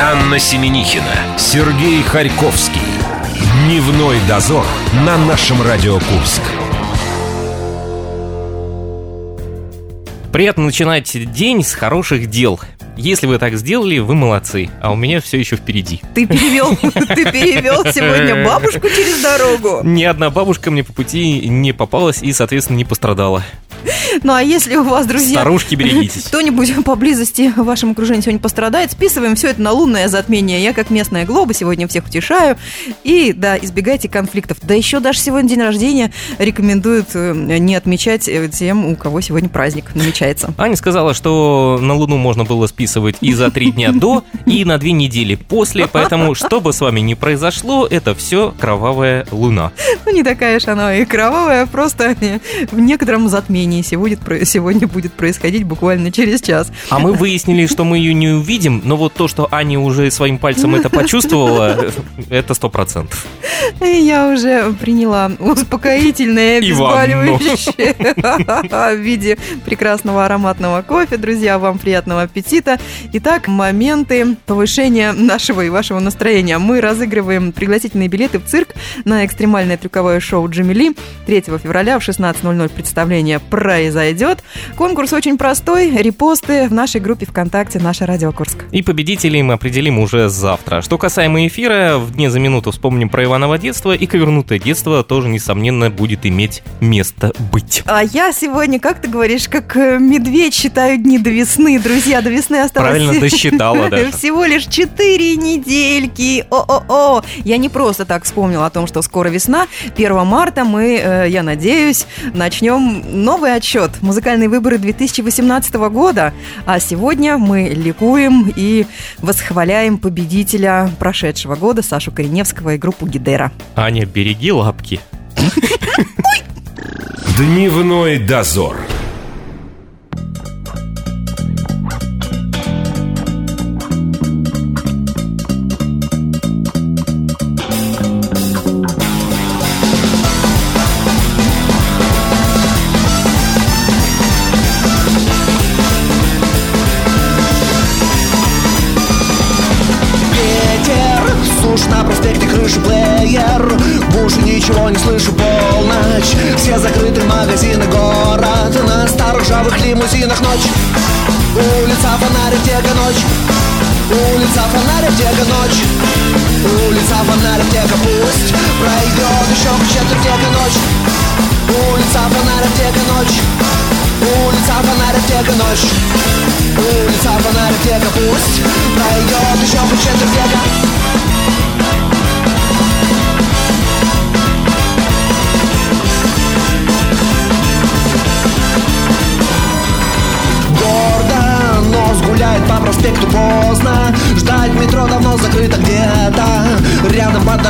Анна Семенихина, Сергей Харьковский. Дневной дозор на нашем Радио Курск. Приятно начинать день с хороших дел. Если вы так сделали, вы молодцы, а у меня все еще впереди. Ты перевел, ты перевел сегодня бабушку через дорогу. Ни одна бабушка мне по пути не попалась и, соответственно, не пострадала. Ну а если у вас, друзья, Старушки, берегитесь. кто-нибудь поблизости в вашем окружении сегодня пострадает, списываем все это на лунное затмение. Я как местная глоба сегодня всех утешаю. И да, избегайте конфликтов. Да еще даже сегодня день рождения рекомендуют э, не отмечать э, тем, у кого сегодня праздник намечается. Аня сказала, что на Луну можно было списывать и за три дня до, и на две недели после, поэтому что бы с вами ни произошло, это все кровавая Луна. Ну, не такая уж она и кровавая, просто в некотором затмении сегодня, будет происходить буквально через час. А мы выяснили, что мы ее не увидим, но вот то, что Аня уже своим пальцем это почувствовала, это сто процентов. Я уже приняла успокоительное обезболивающее в виде прекрасного ароматного кофе. Друзья, вам приятного аппетита. Итак, моменты повышения нашего и вашего настроения. Мы разыгрываем пригласительные билеты в цирк на экстремальное трюковое шоу Джимми 3 февраля в 16.00 представление произойдет. Конкурс очень простой. Репосты в нашей группе ВКонтакте «Наша Радио Курск». И победителей мы определим уже завтра. Что касаемо эфира, в дне за минуту вспомним про Иваново детство, и ковернутое детство тоже, несомненно, будет иметь место быть. А я сегодня, как ты говоришь, как э, медведь считаю дни до весны. Друзья, до весны осталось... Правильно досчитала даже. Всего лишь 4 недельки. О-о-о. Я не просто так вспомнила о том, что скоро весна. 1 марта мы, э, я надеюсь, начнем новый отчет. Музыкальные выборы 2018 года. А сегодня мы ликуем и восхваляем победителя прошедшего года Сашу Кореневского и группу Гидера. Аня, береги лапки. Дневной дозор.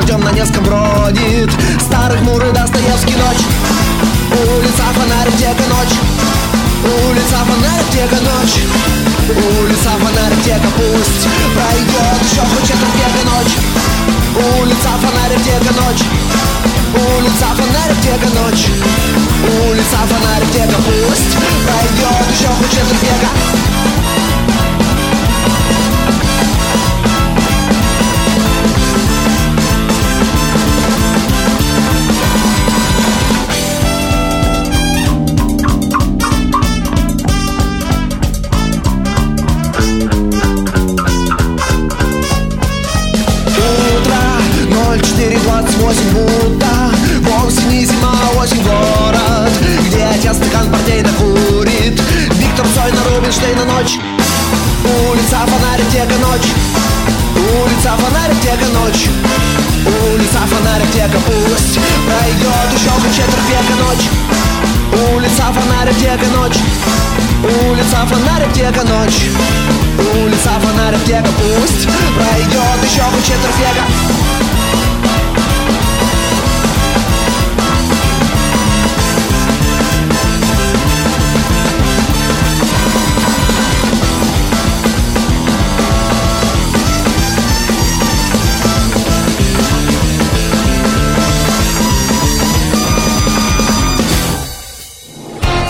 Дождем на Невском бродит. Старый хмурый Достоевский ночь. Улица фонарик, тека ночь? Улица фонарик, тека ночь? Улица фонарик, тека пусть Пройдет еще хоть четверть века ночь Улица фонарик, тека ночь? Улица фонарик, тека ночь? Улица фонарик, тека пусть Пройдет еще хоть четверть века Улица фонарик, тека ночь? Улица фонарик, тека ночь? Улица фонарик, тека пусть? Пройдет еще хоть четверть века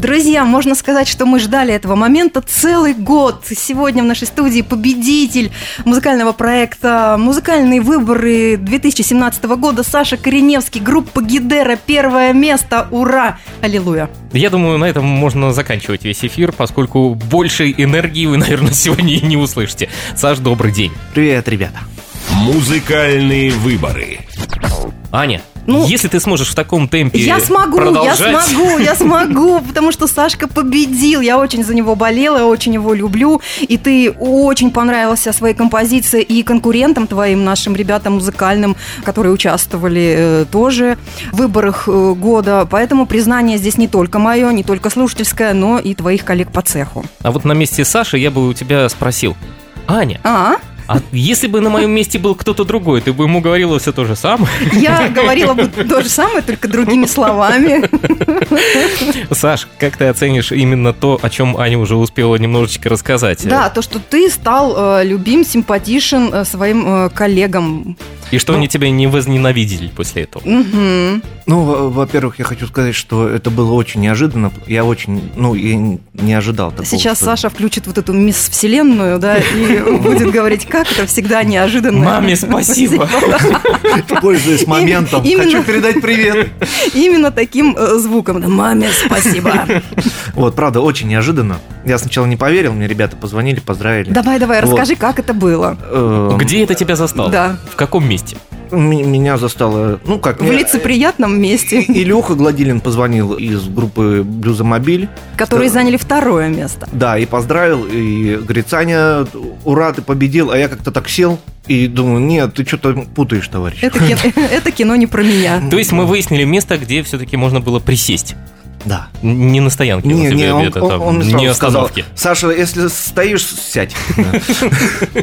Друзья, можно сказать, что мы ждали этого момента целый год. Сегодня в нашей студии победитель музыкального проекта «Музыкальные выборы» 2017 года Саша Кореневский, группа Гидера, первое место. Ура! Аллилуйя! Я думаю, на этом можно заканчивать весь эфир, поскольку большей энергии вы, наверное, сегодня и не услышите. Саш, добрый день. Привет, ребята. Музыкальные выборы. Аня, Ну, если ты сможешь в таком темпе Я смогу, продолжать... я смогу, я смогу, потому что Сашка победил. Я очень за него болела, я очень его люблю. И ты очень понравился своей композиции и конкурентам твоим, нашим ребятам музыкальным, которые участвовали э, тоже в выборах э, года. Поэтому признание здесь не только мое, не только слушательское, но и твоих коллег по цеху. А вот на месте Саши я бы у тебя спросил. Аня, А, а если бы на моем месте был кто-то другой, ты бы ему говорила все то же самое? я говорила бы то же самое, только другими словами. Саш, как ты оценишь именно то, о чем Аня уже успела немножечко рассказать? Да, то, что ты стал э, любим, симпатичен э, своим э, коллегам. И что они тебя не возненавидели после этого? Мгм. Ну, во- во-первых, я хочу сказать, что это было очень неожиданно. Я очень, ну, и не ожидал такого. Сейчас что- Саша включит вот эту мисс Вселенную, да, и будет говорить, как это всегда неожиданно. Маме спасибо. Пользуясь моментом, хочу передать привет. Именно таким э, звуком. Маме спасибо. Вот, правда, очень неожиданно. Я сначала не поверил, мне ребята позвонили, поздравили. Давай, давай, расскажи, как это было. Эм, Где это тебя застало? Да. В каком месте? Меня застало, ну как, В мне- лицеприятном месте, Илюха Гладилин позвонил из группы Блюзомобиль. которые Что? заняли второе место. Да, и поздравил, и говорит, Саня, ура, ты победил. А я как-то так сел и думаю, нет, ты что-то путаешь, товарищ. Это кино, это кино не про меня. То есть мы выяснили место, где все-таки можно было присесть. Да. Не на стоянке. Не, вот не, он, это он- там, он мне не сразу сказал, остановки. Саша, если стоишь, сядь.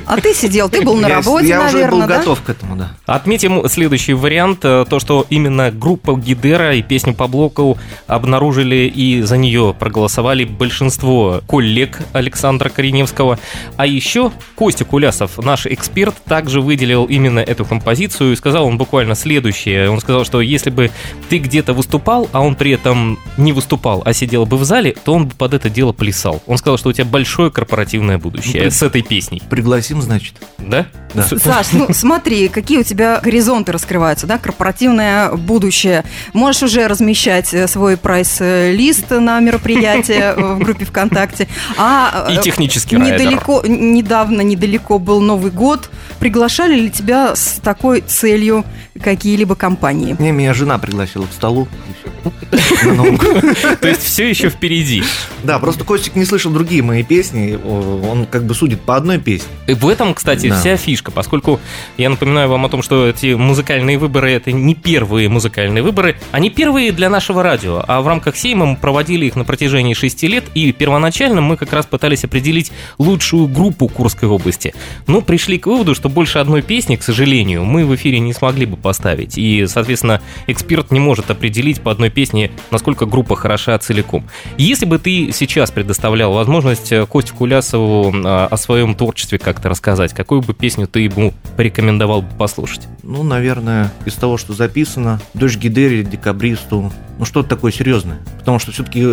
А ты сидел, ты был на работе, Я уже был готов к этому, да. Отметим следующий вариант, э, то, что именно группа Гидера и песню по блоку обнаружили и за нее проголосовали большинство коллег Александра Кореневского. А еще Костя Кулясов, наш эксперт, также выделил именно эту композицию и сказал он буквально следующее. Он сказал, что если бы ты где-то выступал, а он при этом не выступал, а сидел бы в зале, то он бы под это дело плясал. Он сказал, что у тебя большое корпоративное будущее с этой песней. Пригласим, значит. Да? Да. Саш, ну смотри, какие у тебя горизонты раскрываются, да, корпоративное будущее. Можешь уже размещать э, свой прайс-лист на мероприятие э, в группе ВКонтакте. А э, И технический райдер. недалеко, н- недавно, недалеко был Новый год. Приглашали ли тебя с такой целью какие-либо компании? Не, меня жена пригласила к столу. То есть все еще впереди. Да, просто Костик не слышал другие мои песни. Он как бы судит по одной песне. И в этом, кстати, Да. вся фишка, поскольку я напоминаю вам о том, что эти музыкальные выборы это не первые музыкальные выборы, они первые для нашего радио, а в рамках Сейма мы проводили их на протяжении шести лет, и первоначально мы как раз пытались определить лучшую группу Курской области. Но пришли к выводу, что больше одной песни, к сожалению, мы в эфире не смогли бы поставить, и, соответственно, эксперт не может определить по одной песне, насколько группа хороша целиком. Если бы ты сейчас предоставлял возможность э, Косте Кулясову э, о своем творчестве как-то рассказать, какую бы песню ты ему порекомендовал бы послушать? Ну, наверное, из того, что записано, Дождь Гидери, Декабристу, ну что-то такое серьезное. Потому что все-таки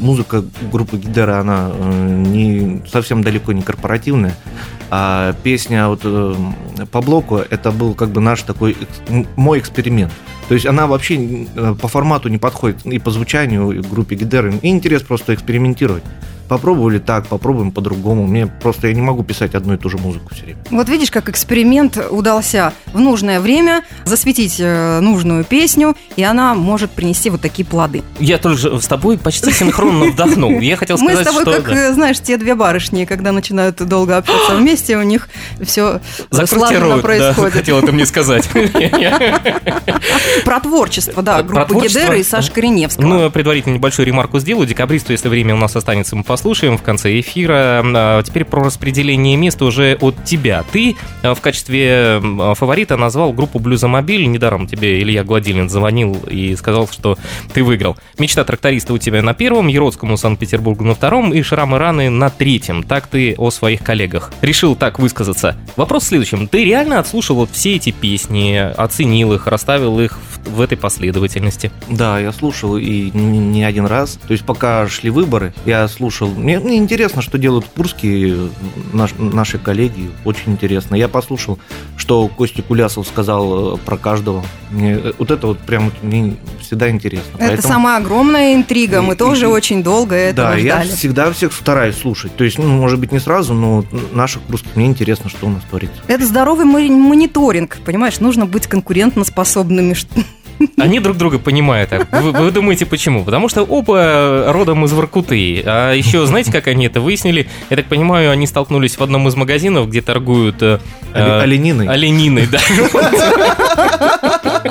музыка группы Гидера, она э, не совсем далеко не корпоративная. А песня вот э, по блоку, это был как бы наш такой, мой эксперимент. То есть она вообще э, по формату не подходит и по звучанию и группе Гидеры. И интерес просто экспериментировать. Попробовали так, попробуем по-другому. Мне просто я не могу писать одну и ту же музыку все время. Вот видишь, как эксперимент удался в нужное время засветить э, нужную песню, и она может принести вот такие плоды. Я тоже с тобой почти синхронно вдохнул. Я хотел Мы сказать, с тобой, что... как, э, знаешь, те две барышни, когда начинают долго общаться вместе, у них все слаженно Закрутируют, да, происходит. хотел это мне сказать. Про творчество, да, группы Гидера и. Саши Кореневского. Ну, я предварительно небольшую ремарку сделаю. Декабристу, если время у нас останется, мы послушаем. Послушаем в конце эфира. А Теперь про распределение мест уже от тебя. Ты а, в качестве м, фаворита назвал группу Блюзомобиль. Недаром тебе Илья Гладилин звонил и сказал, что ты выиграл. Мечта тракториста у тебя на первом, Еродскому Санкт-Петербургу на втором и Шрамы раны на третьем. Так ты о своих коллегах. Решил так высказаться. Вопрос в следующем. Ты реально отслушал вот все эти песни, оценил их, расставил их в, в этой последовательности? Да, я слушал и не один раз. То есть пока шли выборы, я слушал. Мне, мне интересно, что делают в Курске наш- наши коллеги. Очень интересно. Я послушал, что Костя Кулясов сказал э, про каждого. Мне, э, вот это вот прям мне всегда интересно. Это Поэтому- самая огромная интрига. Мы И- тоже и- очень долго этого Да, я ждали. всегда всех стараюсь слушать. То есть, ну, может быть, не сразу, но наших русских мне интересно, что у нас творится. Это здоровый мони- мониторинг, понимаешь? Нужно быть конкурентоспособными. Они друг друга понимают. А Вы, вы думаете, почему? Потому что оба родом из Воркуты. А еще, знаете, как они это выяснили? Я так понимаю, они столкнулись в одном из магазинов, где торгуют... э, э, олениной. Олениной, да.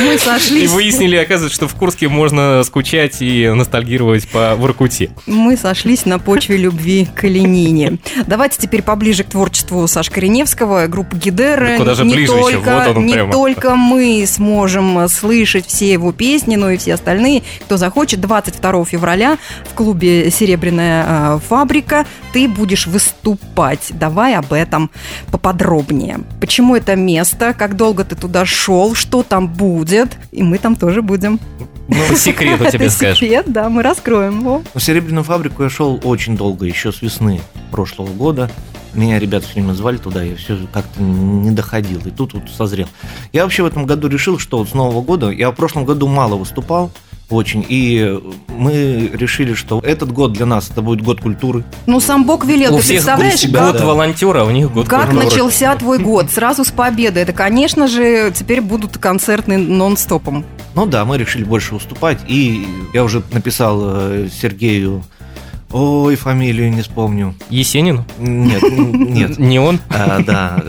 Мы И сошлись, выяснили, оказывается, что в Курске можно скучать и ностальгировать по Воркуте. мы сошлись на почве любви к Ленине. Давайте теперь поближе к творчеству Саши Кореневского, группы Гидеры. Да куда же не ближе еще? только, Вот он не прямо. только мы сможем слышать все его песни, но и все остальные, кто захочет. 22 февраля в клубе «Серебряная э, фабрика» ты будешь выступать. Давай об этом поподробнее. Почему это место, как долго ты туда шел, что там будет, и мы там тоже будем. Ну, секрет у тебя Это скажешь. секрет, да, мы раскроем его. В серебряную фабрику я шел очень долго, еще с весны прошлого года. Меня ребята все время звали туда, я все как-то не доходил. И тут вот созрел. Я вообще в этом году решил, что вот с Нового года, я в прошлом году мало выступал, очень. И мы решили, что этот год для нас это будет год культуры. Ну, сам Бог велел. У Ты всех представляешь, себя, год да. волонтера, у них год как культуры. начался твой год? Сразу с победы. Это, конечно же, теперь будут концерты нон-стопом. Ну да, мы решили больше выступать. И я уже написал э, Сергею, ой, фамилию не вспомню. Есенин? Нет, нет. Не он? А, да,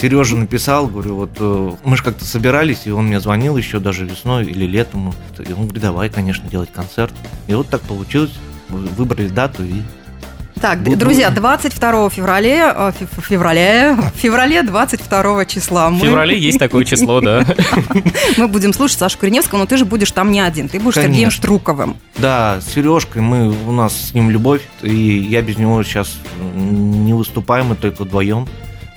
Сережа написал, говорю, вот э, мы же как-то собирались, и он мне звонил еще даже весной или летом. И он говорит, давай, конечно, делать концерт. И вот так получилось. Вы- Выбрали дату и Так, Буду- друзья, 22 февраля, э, фе- февраля, в феврале 22 числа В мы, феврале есть такое число, да. мы будем слушать Сашу Кореневского, но ты же будешь там не один, ты будешь с Сергеем Конечно. Штруковым. Да, с Сережкой мы, у нас с ним любовь, и я без него сейчас не выступаем, мы только вдвоем.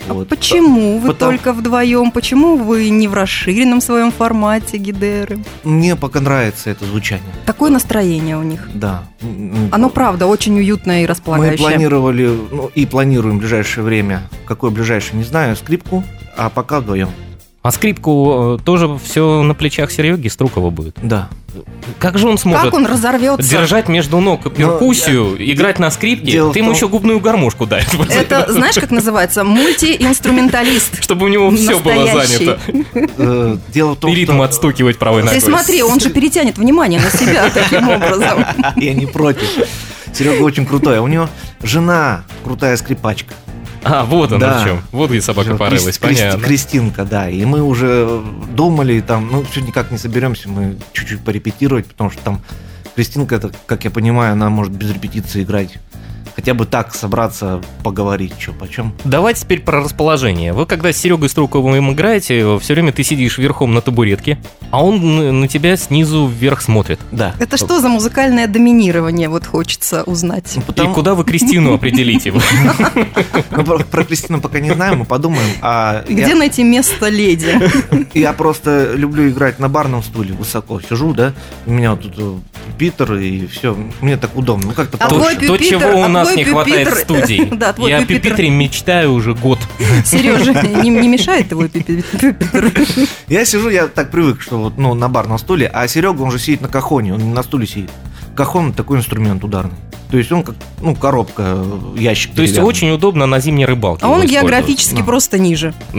А Вот. почему вы Потому- только вдвоем? Почему вы не в расширенном своем формате Гидеры? Мне пока нравится это звучание. Такое настроение у них. Да. Оно, правда, очень уютное и Мы располагающее. планировали, ну и планируем в ближайшее время, какое ближайшее, не знаю, скрипку, а пока вдвоем. А скрипку э, тоже все на плечах Сереги Струкова будет. Да. Как же он сможет Как он разорвется? держать между ног перкуссию, играть на скрипке? Дело Ты ему том- еще губную гармошку дай. Это, знаешь, как называется? Мультиинструменталист. Чтобы у него все было занято. Э, Дело в том, И ритм что... отстукивать правой Ты ногой. смотри, он же перетянет внимание на себя таким образом. Я не против. Серега очень крутой. А у него жена крутая скрипачка. А, вот он Да. о чем. Вот где собака Всё, порылась, Крис- понятно. Кристинка, да. И мы уже думали, там, ну, все никак не соберемся, мы чуть-чуть порепетировать, потому что там Кристинка, это, как я понимаю, она может без репетиции играть. Хотя бы так собраться, поговорить, что почем. Давайте теперь про расположение. Вы когда с Серегой Струковым играете, все время ты сидишь верхом на табуретке, а он на- тебя снизу вверх смотрит. Да. Это что за музыкальное доминирование, вот хочется узнать. Ну, И потому- куда вы Кристину определите? ну, про, Кристину пока не знаем, мы подумаем. А Где найти место леди? я просто люблю играть на барном стуле, высоко сижу, да. У меня тут э, Питер и все. Мне так удобно. Ну, как-то А То, твой то, чего у а нас не хватает. Да, твой Я о пюпитр. Пюпитре мечтаю уже год. Сережа, не, не мешает твой пипи- пюпитр? Я сижу, я так привык, что вот, ну, на барном стуле, а Серега, он же сидит на кахоне, он не на стуле сидит. Кахон такой инструмент ударный. То есть он как, ну, коробка, э, ящик. То есть очень удобно на зимней рыбалке. А он географически Да. просто ниже.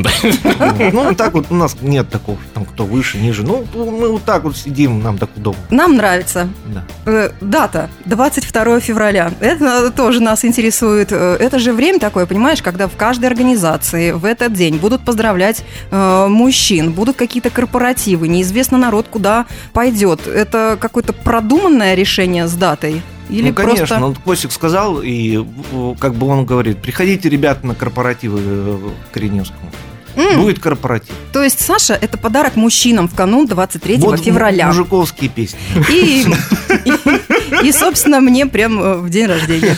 Ну, вот так вот у нас нет такого, там, кто выше, ниже. Ну, мы вот так вот сидим, нам так удобно. Нам нравится. Да. Э, Дата 22 февраля. Это тоже нас интересует. Э, Это же время такое, понимаешь, когда в каждой организации в этот день будут поздравлять мужчин, будут какие-то корпоративы, неизвестно народ куда пойдет. Это какое-то продуманное решение с датой. Или ну, конечно, просто... ну, Косик сказал, и как бы он говорит, приходите, ребята, на корпоративы э, к Кореневскому. М, Будет корпоратив. То есть, Саша, это подарок мужчинам в канун 23 Вот февраля. мужиковские песни. И, и, и, собственно, мне прям э, в день рождения.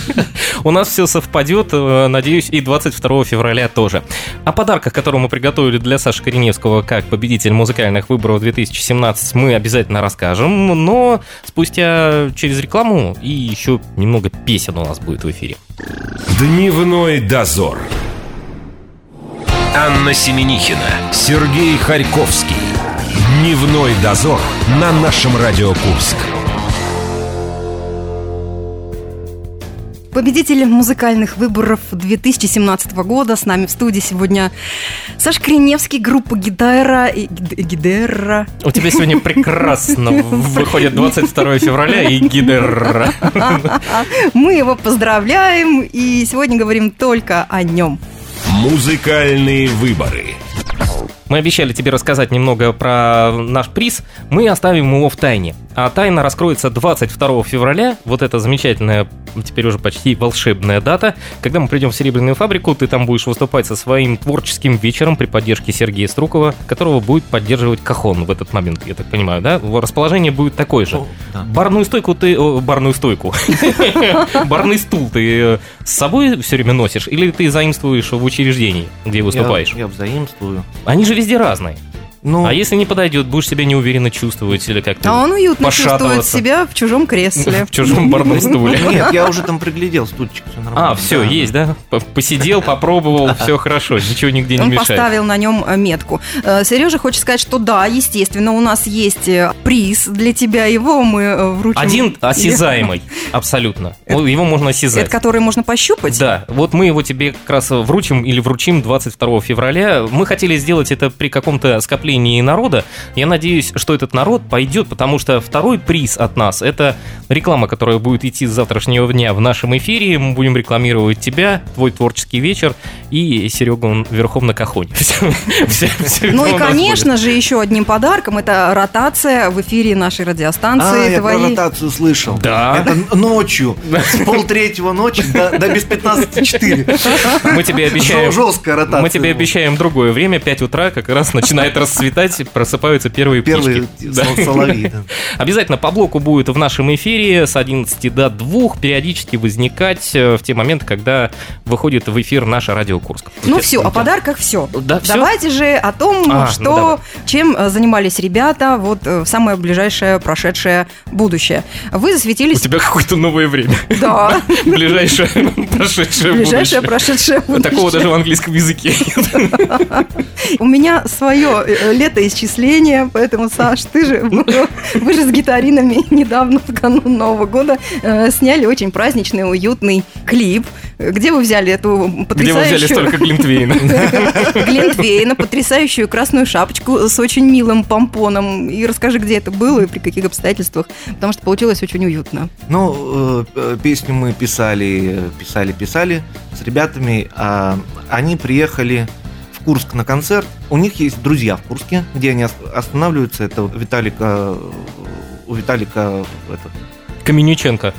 У нас все совпадет, э, надеюсь, и 22 февраля тоже. О подарках, которые мы приготовили для Саши Кореневского как победитель музыкальных выборов 2017, мы обязательно расскажем, но спустя через рекламу и еще немного песен у нас будет в эфире. Дневной дозор. Анна Семенихина, Сергей Харьковский. Дневной дозор на нашем Радио Курск. Победитель музыкальных выборов 2017 года с нами в студии сегодня Саш Криневский, группа Гидайра. и- Гид- Гидера. У тебя сегодня прекрасно выходит 22 февраля и гидер. Мы его поздравляем и сегодня говорим только о нем. Музыкальные выборы. Мы обещали тебе рассказать немного про наш приз. Мы оставим его в тайне. А тайна раскроется 22 февраля. Вот эта замечательная, теперь уже почти волшебная дата. Когда мы придем в Серебряную фабрику, ты там будешь выступать со своим творческим вечером при поддержке Сергея Струкова, которого будет поддерживать Кахон в этот момент, я так понимаю, да? Расположение будет такое же. Ну, да. Барную стойку ты... о, барную стойку. Барный стул ты э, с собой все время носишь? Или ты заимствуешь в учреждении, где выступаешь? Я, взаимствую. Они же везде разные. Ну, А если не подойдет, будешь себя неуверенно чувствовать или как-то А он уютно чувствует себя в чужом кресле. в чужом барном стуле. нет, я уже там приглядел стульчик, все нормально. А, все, есть, да? Посидел, попробовал, все хорошо, ничего нигде не Он мешает. поставил на нем э, метку. Сережа хочет сказать, что да, естественно, у нас есть э, приз для тебя. Его мы э, вручим. Один осязаемый, абсолютно. Его можно Это осязать. который можно пощупать? Да, вот мы его тебе как раз вручим или вручим 22 февраля. Мы хотели сделать это при каком-то скоплении народа. Я надеюсь, что этот народ пойдет, потому что второй приз от нас – это реклама, которая будет идти с завтрашнего дня в нашем эфире. Мы будем рекламировать тебя, твой творческий вечер и Серегу верхом на кахоне. Ну и, конечно же, еще одним подарком это ротация в эфире нашей А, радиостанции я про твоей. ротацию слышал. Да. Это ночью, с полтретьего ночи до, без 15.4. будет. Мы тебе обещаем... Жесткая ротация. Мы тебе обещаем другое время, 5 утра, как раз начинает расцветать, просыпаются первые Первые птички. Да. соловьи. да. Обязательно по блоку будет в нашем эфире с 11 до 2 периодически возникать э, в те моменты, когда выходит в эфир наша радио Курск. Ну все, о подарках все. Да, всё? Давайте же о том, А, ну что, давай. чем э, занимались ребята вот э, в самое ближайшее прошедшее будущее. Вы У засветились... тебя какое-то новое время. Да, Ближайшее, прошедшее ближайшее будущее. прошедшее Такого будущее. даже в английском языке нет. У меня свое летоисчисление, поэтому, Саш, ты же, вы же с гитаринами недавно в канун Нового года э, сняли очень праздничный, уютный клип. Где вы взяли эту Где вы потрясающую... взяли столько глинтвейна? Глинтвейна, потрясающую красную шапочку с очень милым помпоном. И расскажи, где это было и при каких обстоятельствах, потому что получилось очень уютно. Ну, э, э, песню мы писали, э, писали, писали с ребятами. а Они приехали Курск на концерт. У них есть друзья в Курске, где они ос- останавливаются. Это вот Виталика, э, у Виталика этот, Каменюченко.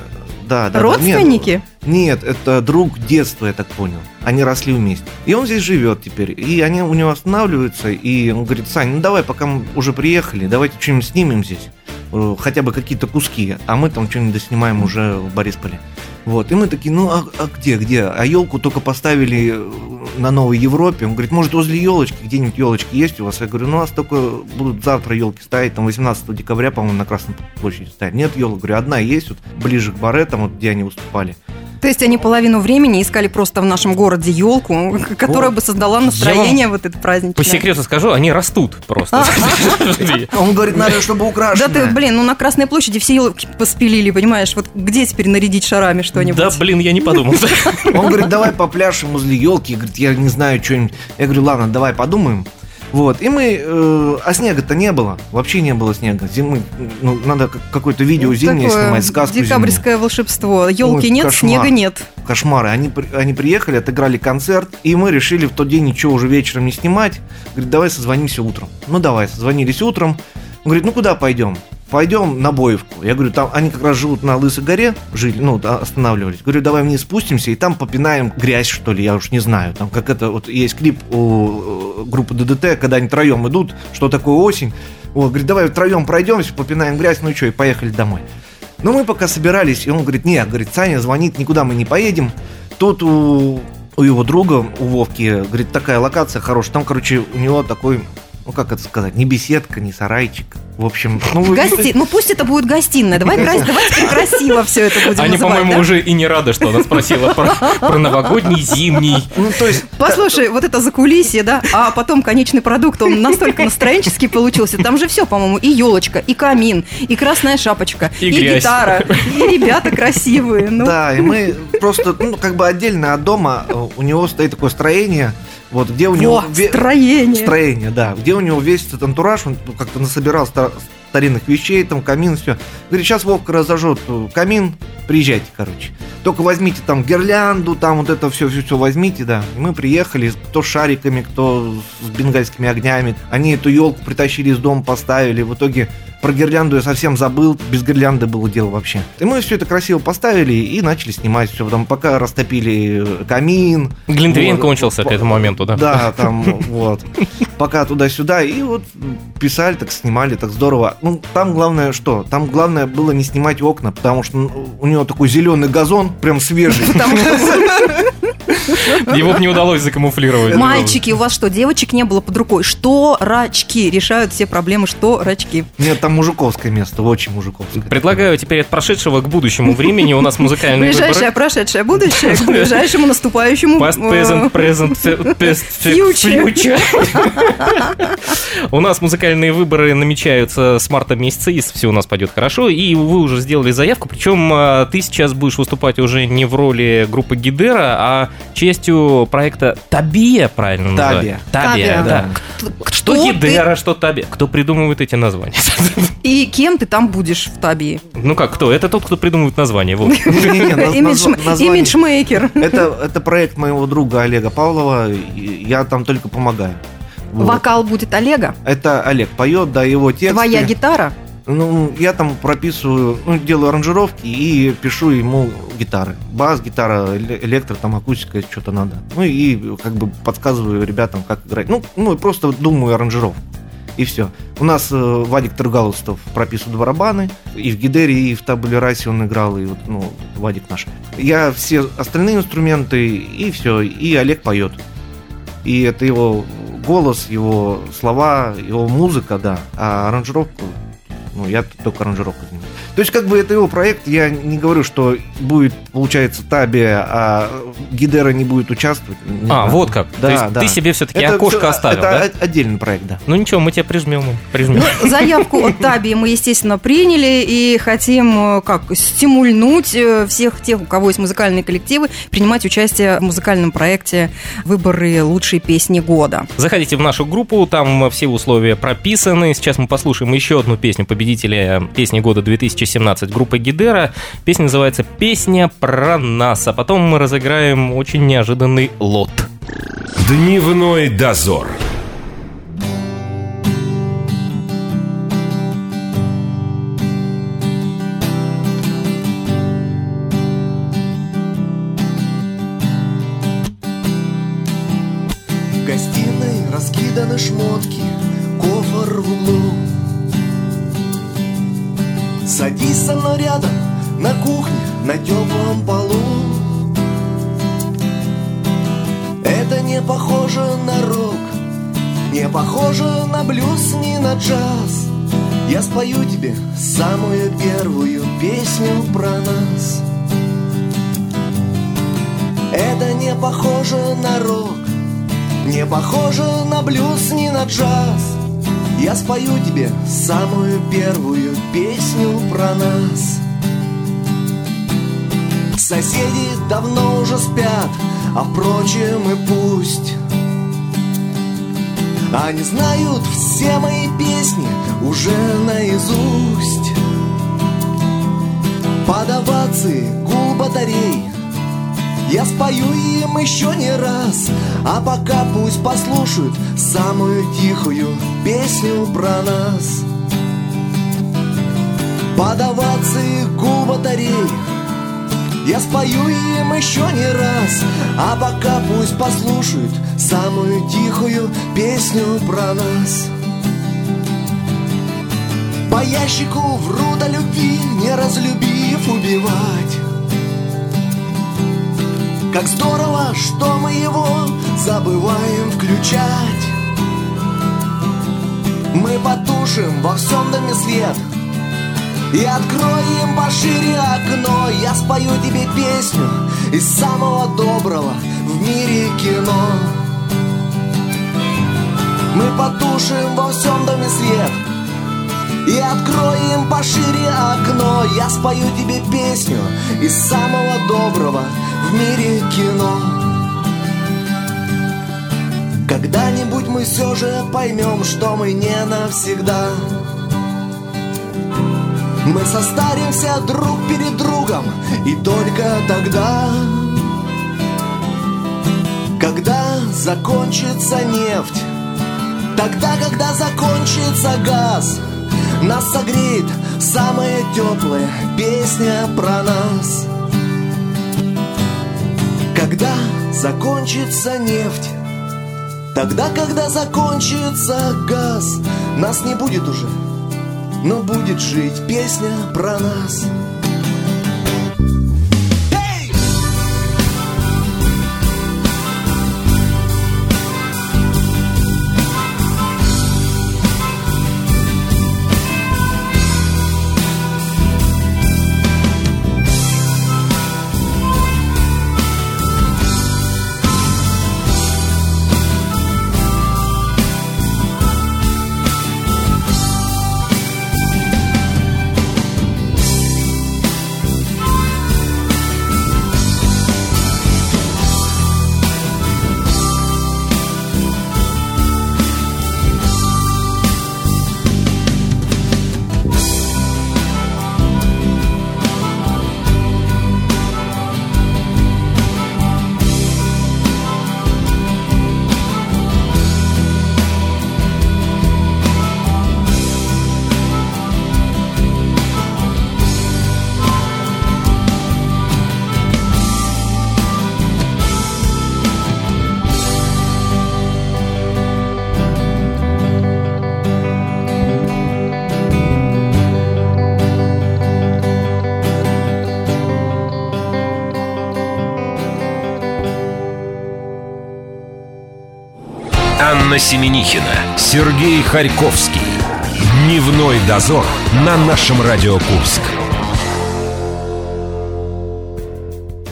да, да, да. Родственники? Нет, это друг детства, я так понял. Они росли вместе. И он здесь живет теперь. И они у него останавливаются, и он говорит, Сань, ну давай, пока мы уже приехали, давайте что-нибудь снимем здесь. Э, Хотя бы какие-то куски, а мы там что-нибудь доснимаем уже в Борисполе. Вот, и мы такие, ну а, а где, где? А елку только поставили э, на Новой Европе. Он говорит, может возле елочки, где-нибудь елочки есть у вас? Я говорю, ну у нас только будут завтра елки ставить, там 18 декабря, по-моему, на Красной площади ставить. Нет елок, говорю, одна есть, вот ближе к Баретам, вот где они выступали. То есть они половину времени искали просто в нашем городе елку, которая бы создала настроение вот это праздничное. По секрету скажу, они растут просто. Он говорит, надо, чтобы Да украшено. ты, блин, ну на Красной площади все елки поспилили, понимаешь? Вот где теперь нарядить шарами что-нибудь? Да, блин, я не подумал. Он говорит, давай попляшем возле елки. Говорит, я не знаю, что-нибудь. Я говорю, ладно, давай подумаем. Вот, и мы, э, а снега-то не было, вообще не было снега. Зимы, ну, надо как- какое-то видео зимнее Такое снимать, сказку зимнюю. Декабрьское волшебство. Елки Ой, нет, кошмар. снега нет. Кошмары. Они, они приехали, отыграли концерт, и мы решили в тот день ничего уже вечером не снимать. Говорит, давай созвонимся утром. Ну, давай, созвонились утром. Он говорит, ну, куда пойдем? Пойдем на Боевку. Я говорю, там они как раз живут на Лысой горе, жили, ну, останавливались. Говорю, давай вниз спустимся и там попинаем грязь, что ли, я уж не знаю. Там как это, вот есть клип у группы ДДТ, когда они троем идут, что такое осень. Вот, говорит, давай втроем пройдемся, попинаем грязь, ну и что, и поехали домой. Но мы пока собирались, и он говорит, нет, говорит, Саня звонит, никуда мы не поедем. Тут у, у его друга, у Вовки, говорит, такая локация хорошая. Там, короче, у него такой, ну как это сказать, не беседка, не сарайчик, в общем, ну, вы... Гости... ну пусть это будет гостиная. Давай давайте красиво все это будем Они, называть, по-моему, да? уже и не рады, что она спросила про, про новогодний, зимний. Ну, то есть, Послушай, вот это закулисье, да, а потом конечный продукт, он настолько настроенческий получился. Там же все, по-моему, и елочка, и камин, и красная шапочка, И и, гитара, и ребята красивые. Ну, Да, и мы просто, ну, как бы отдельно от дома э, у него стоит такое строение, вот где у него... Во, ве- строение. Строение, да. Где у него весь этот антураж, он как-то насобирал ста- старинных вещей, там камин, все. Говорит, сейчас Вовка разожжет э, камин, приезжайте, короче. Только возьмите там гирлянду, там вот это все, все, все возьмите, да. И мы приехали, кто с шариками, кто с бенгальскими огнями. Они эту елку притащили из дома, поставили. В итоге про гирлянду я совсем забыл, без гирлянды было дело вообще. И мы все это красиво поставили и начали снимать все. Потом пока растопили э, камин. Глинтвейн Вот. кончился к этому моменту, да? Да, там вот. Пока туда-сюда. И вот писали, так снимали, так здорово. Ну, там главное что? Там главное было не снимать окна, потому что ну, у него такой зеленый газон, прям свежий. Его бы не удалось закамуфлировать. мальчики, у вас что, девочек не было под рукой? Что рачки? Решают все проблемы, что рачки? Нет, там мужиковское место, очень мужиковское. Предлагаю теперь от прошедшего к будущему времени. У нас музыкальные Ближайшее, прошедшее, будущее к ближайшему наступающему. Past, э, present, present, past, future. У нас музыкальные выборы намечаются с марта месяца, если все у нас пойдет хорошо. И вы уже сделали заявку. Причем а, ты сейчас будешь выступать уже не в роли группы Гидера, а частью проекта Табия, правильно Табия. Табия, да. Кто Что Гидера, что Табия? Кто придумывает эти названия? И кем ты там будешь в Табии? Ну как, кто? Это тот, кто придумывает название. Вот. Имиджмейкер. Это, это проект моего друга Олега Павлова. Я там только помогаю. Вокал будет Олега. Это Олег поет, да, его тексты. Твоя гитара. Ну, я там прописываю, ну, делаю аранжировки и пишу ему гитары. Бас, гитара, эле- электро, там акустика, что-то надо. Ну и как бы подсказываю ребятам, как играть. Ну, ну просто думаю аранжировку. И все. У нас э, Вадик Тргалустов прописывает барабаны. И в Гидере, и в Табуле Расе он играл, и вот, ну, Вадик наш. Я все остальные инструменты, и все. И Олег поет. И это его голос, его слова, его музыка, да. А аранжировку, ну, я только аранжировку занимаюсь. То есть, как бы это его проект, я не говорю, что будет, получается, Таби, а Гидера не будет участвовать. Не А, знаю. вот как. Да, То есть да. ты себе все-таки Это окошко всё- оставил, это да? отдельный проект, да. Ну ничего, мы тебя прижмем. прижмем. Ну, заявку от Таби мы, естественно, приняли и хотим э, как стимульнуть э, всех тех, у кого есть музыкальные коллективы, принимать участие в музыкальном проекте «Выборы лучшей песни года». Заходите в нашу группу, там все условия прописаны. Сейчас мы послушаем еще одну песню победителя песни года 2017 группы Гидера. Песня называется «Песня про нас», а потом мы разыграем очень неожиданный лот. Дневной дозор. Спою тебе самую первую песню про нас. Это не похоже на рок, не похоже на блюз, ни на джаз. Я спою тебе самую первую песню про нас. Соседи давно уже спят, а впрочем и пусть Они знают все мои песни уже наизусть. Подаваться гул батарей. Я спою им еще не раз, а пока пусть послушают самую тихую песню про нас. Под овации гул батарей Я спою им еще не раз А пока пусть послушают Самую тихую песню про нас. По ящику врут о любви Не разлюбив убивать. Как здорово, что мы его Забываем включать. Мы потушим во всем доме свет и откроем пошире окно Я спою тебе песню из самого доброго в мире кино. Мы потушим во всем доме свет И откроем пошире окно Я спою тебе песню из самого доброго в мире кино. Когда-нибудь мы все же поймем, что мы не навсегда мы состаримся друг перед другом И только тогда Когда закончится нефть. Тогда, когда закончится газ Нас согреет самая теплая песня про нас. Когда закончится нефть Тогда, когда закончится газ Нас не будет уже но будет жить песня про нас. Анна Семенихина, Сергей Харьковский. Дневной дозор на нашем Радио Курск.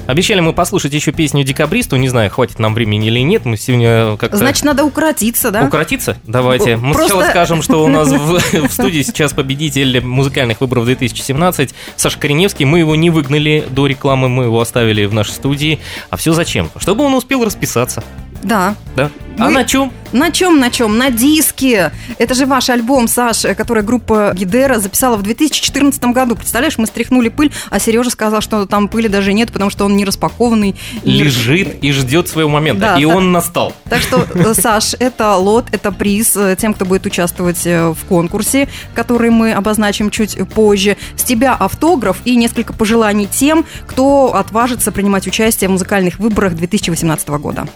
Обещали мы послушать еще песню «Декабристу». Не знаю, хватит нам времени или нет. Мы сегодня как-то... Значит, надо укоротиться, да? Укоротиться? Давайте. Мы Просто- сначала скажем, что у нас в, в студии сейчас победитель музыкальных выборов 2017 Саша Кореневский. Мы его не выгнали до рекламы, мы его оставили в нашей студии. А все зачем? Чтобы он успел расписаться. Да. Да? А Мы- на чем? На чем, на чем? На диске. Это же ваш альбом, Саш, э, который группа Гидера записала в 2014 году. Представляешь, мы стряхнули пыль, а Сережа сказал, что там пыли даже нет, потому что он не распакованный. Лежит и ждет своего момента. Да, и так. он настал. Так что, э, Саш, это лот, это приз э, тем, кто будет участвовать в конкурсе, который мы обозначим чуть позже. С тебя автограф и несколько пожеланий тем, кто отважится принимать участие в музыкальных выборах 2018 года.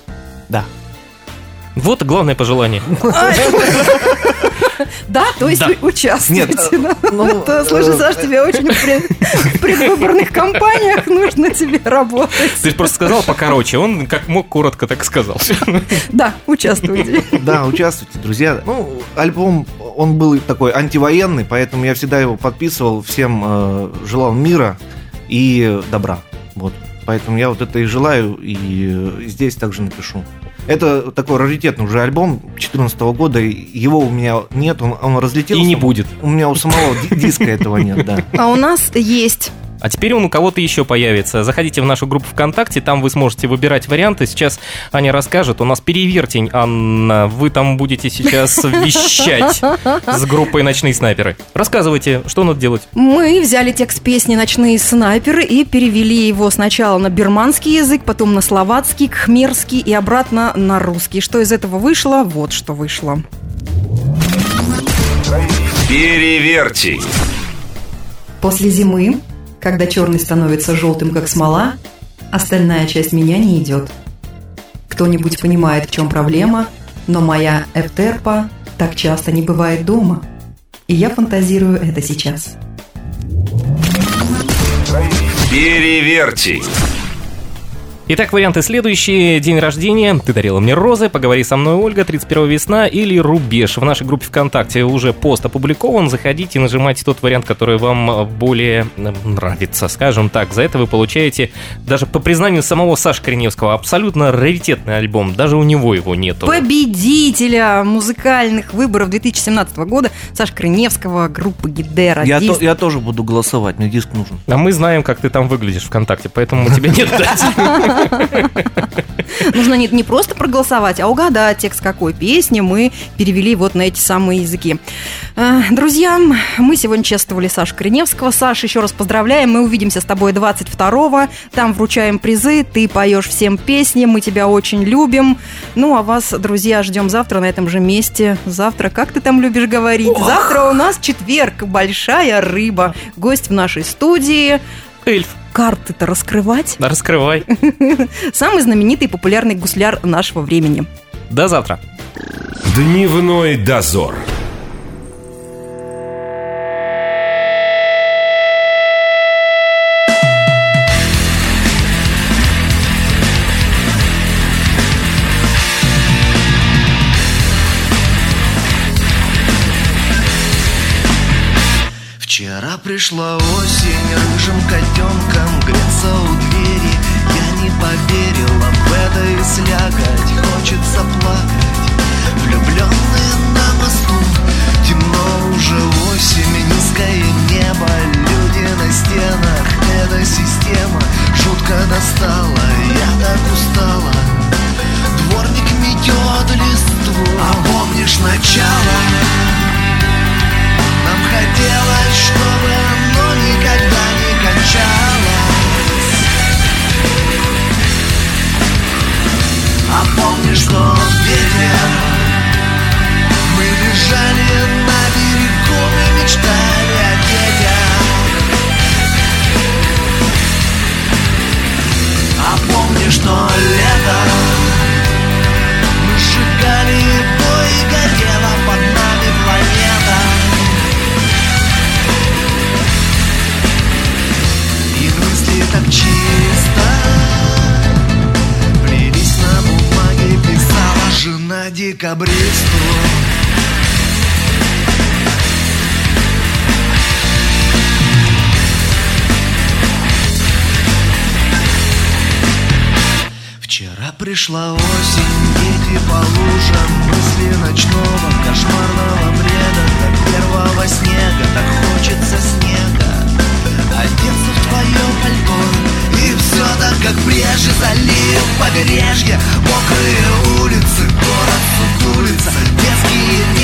Да. Вот главное пожелание. Да, то есть Да. вы участвуете. Нет, да. ну, слушай, э, Саш, тебе очень в пред- в предвыборных кампаниях нужно тебе работать. Ты просто сказал покороче, он как мог коротко так сказал. Да, участвуйте. Да, участвуйте, друзья. Ну, альбом, он был такой антивоенный, поэтому я всегда его подписывал, всем э, желал мира и добра. Вот. Поэтому я вот это и желаю, и э, здесь также напишу. Это такой раритетный уже альбом 2014 года, его у меня нет, он, он разлетелся. И не будет. У меня у самого ди- диска этого нет, да. А у нас есть А теперь он у кого-то еще появится. Заходите в нашу группу ВКонтакте, там вы сможете выбирать варианты. Сейчас Аня расскажет. У нас перевертень, Анна. Вы там будете сейчас вещать с группой «Ночные снайперы». Рассказывайте, что надо делать. Мы взяли текст песни «Ночные снайперы» и перевели его сначала на бирманский язык, потом на словацкий, кхмерский и обратно на русский. Что из этого вышло? Вот что вышло. Перевертень. После зимы, когда черный становится желтым, как смола, остальная часть меня не идет. Кто-нибудь понимает, в чем проблема, но моя эфтерпа так часто не бывает дома. И я фантазирую это сейчас. Переверьте. Итак, варианты следующие. День рождения, ты дарила мне розы, поговори со мной, Ольга, 31 весна или рубеж. В нашей группе ВКонтакте уже пост опубликован. Заходите, нажимайте тот вариант, который вам более э, нравится, скажем так. За это вы получаете, даже по признанию самого Саши Кореневского, абсолютно раритетный альбом. Даже у него его нету. Победителя музыкальных выборов 2017 года Саши Кореневского, группы Гидера. Я, Диск. то- я тоже буду голосовать, мне диск нужен. А мы знаем, как ты там выглядишь ВКонтакте, поэтому мы тебе нет дать. Нужно не, не просто проголосовать, а угадать текст какой песни мы перевели вот на эти самые языки. Э, Друзья, мы сегодня чествовали Сашу Кореневского. Саша, еще раз поздравляем. Мы увидимся с тобой 22-го. Там вручаем призы. Ты поешь всем песни. Мы тебя очень любим. Ну, а вас, друзья, ждем завтра на этом же месте. Завтра, как ты там любишь говорить? Завтра у нас четверг. Большая рыба. Гость в нашей студии. Эльф, Карты-то раскрывать? раскрывай. Самый знаменитый и популярный гусляр нашего времени. До завтра. Дневной дозор. Вчера пришла осень рыжим котенком греться у двери. Я не поверила в это и слякоть Хочется плакать. Влюбленные на мосту Темно уже осень, низкое небо Люди на стенах, эта система Жутко достала, я так устала. Дворник метет листву А помнишь начало? Хотелось, чтобы оно никогда не кончалось декабристу Вчера пришла осень, дети по лужам Мысли ночного кошмарного бреда. До первого снега, так хочется снега. Одеться в твое пальто как прежде Залив побережье. Мокрые улицы, город сутулится. Детские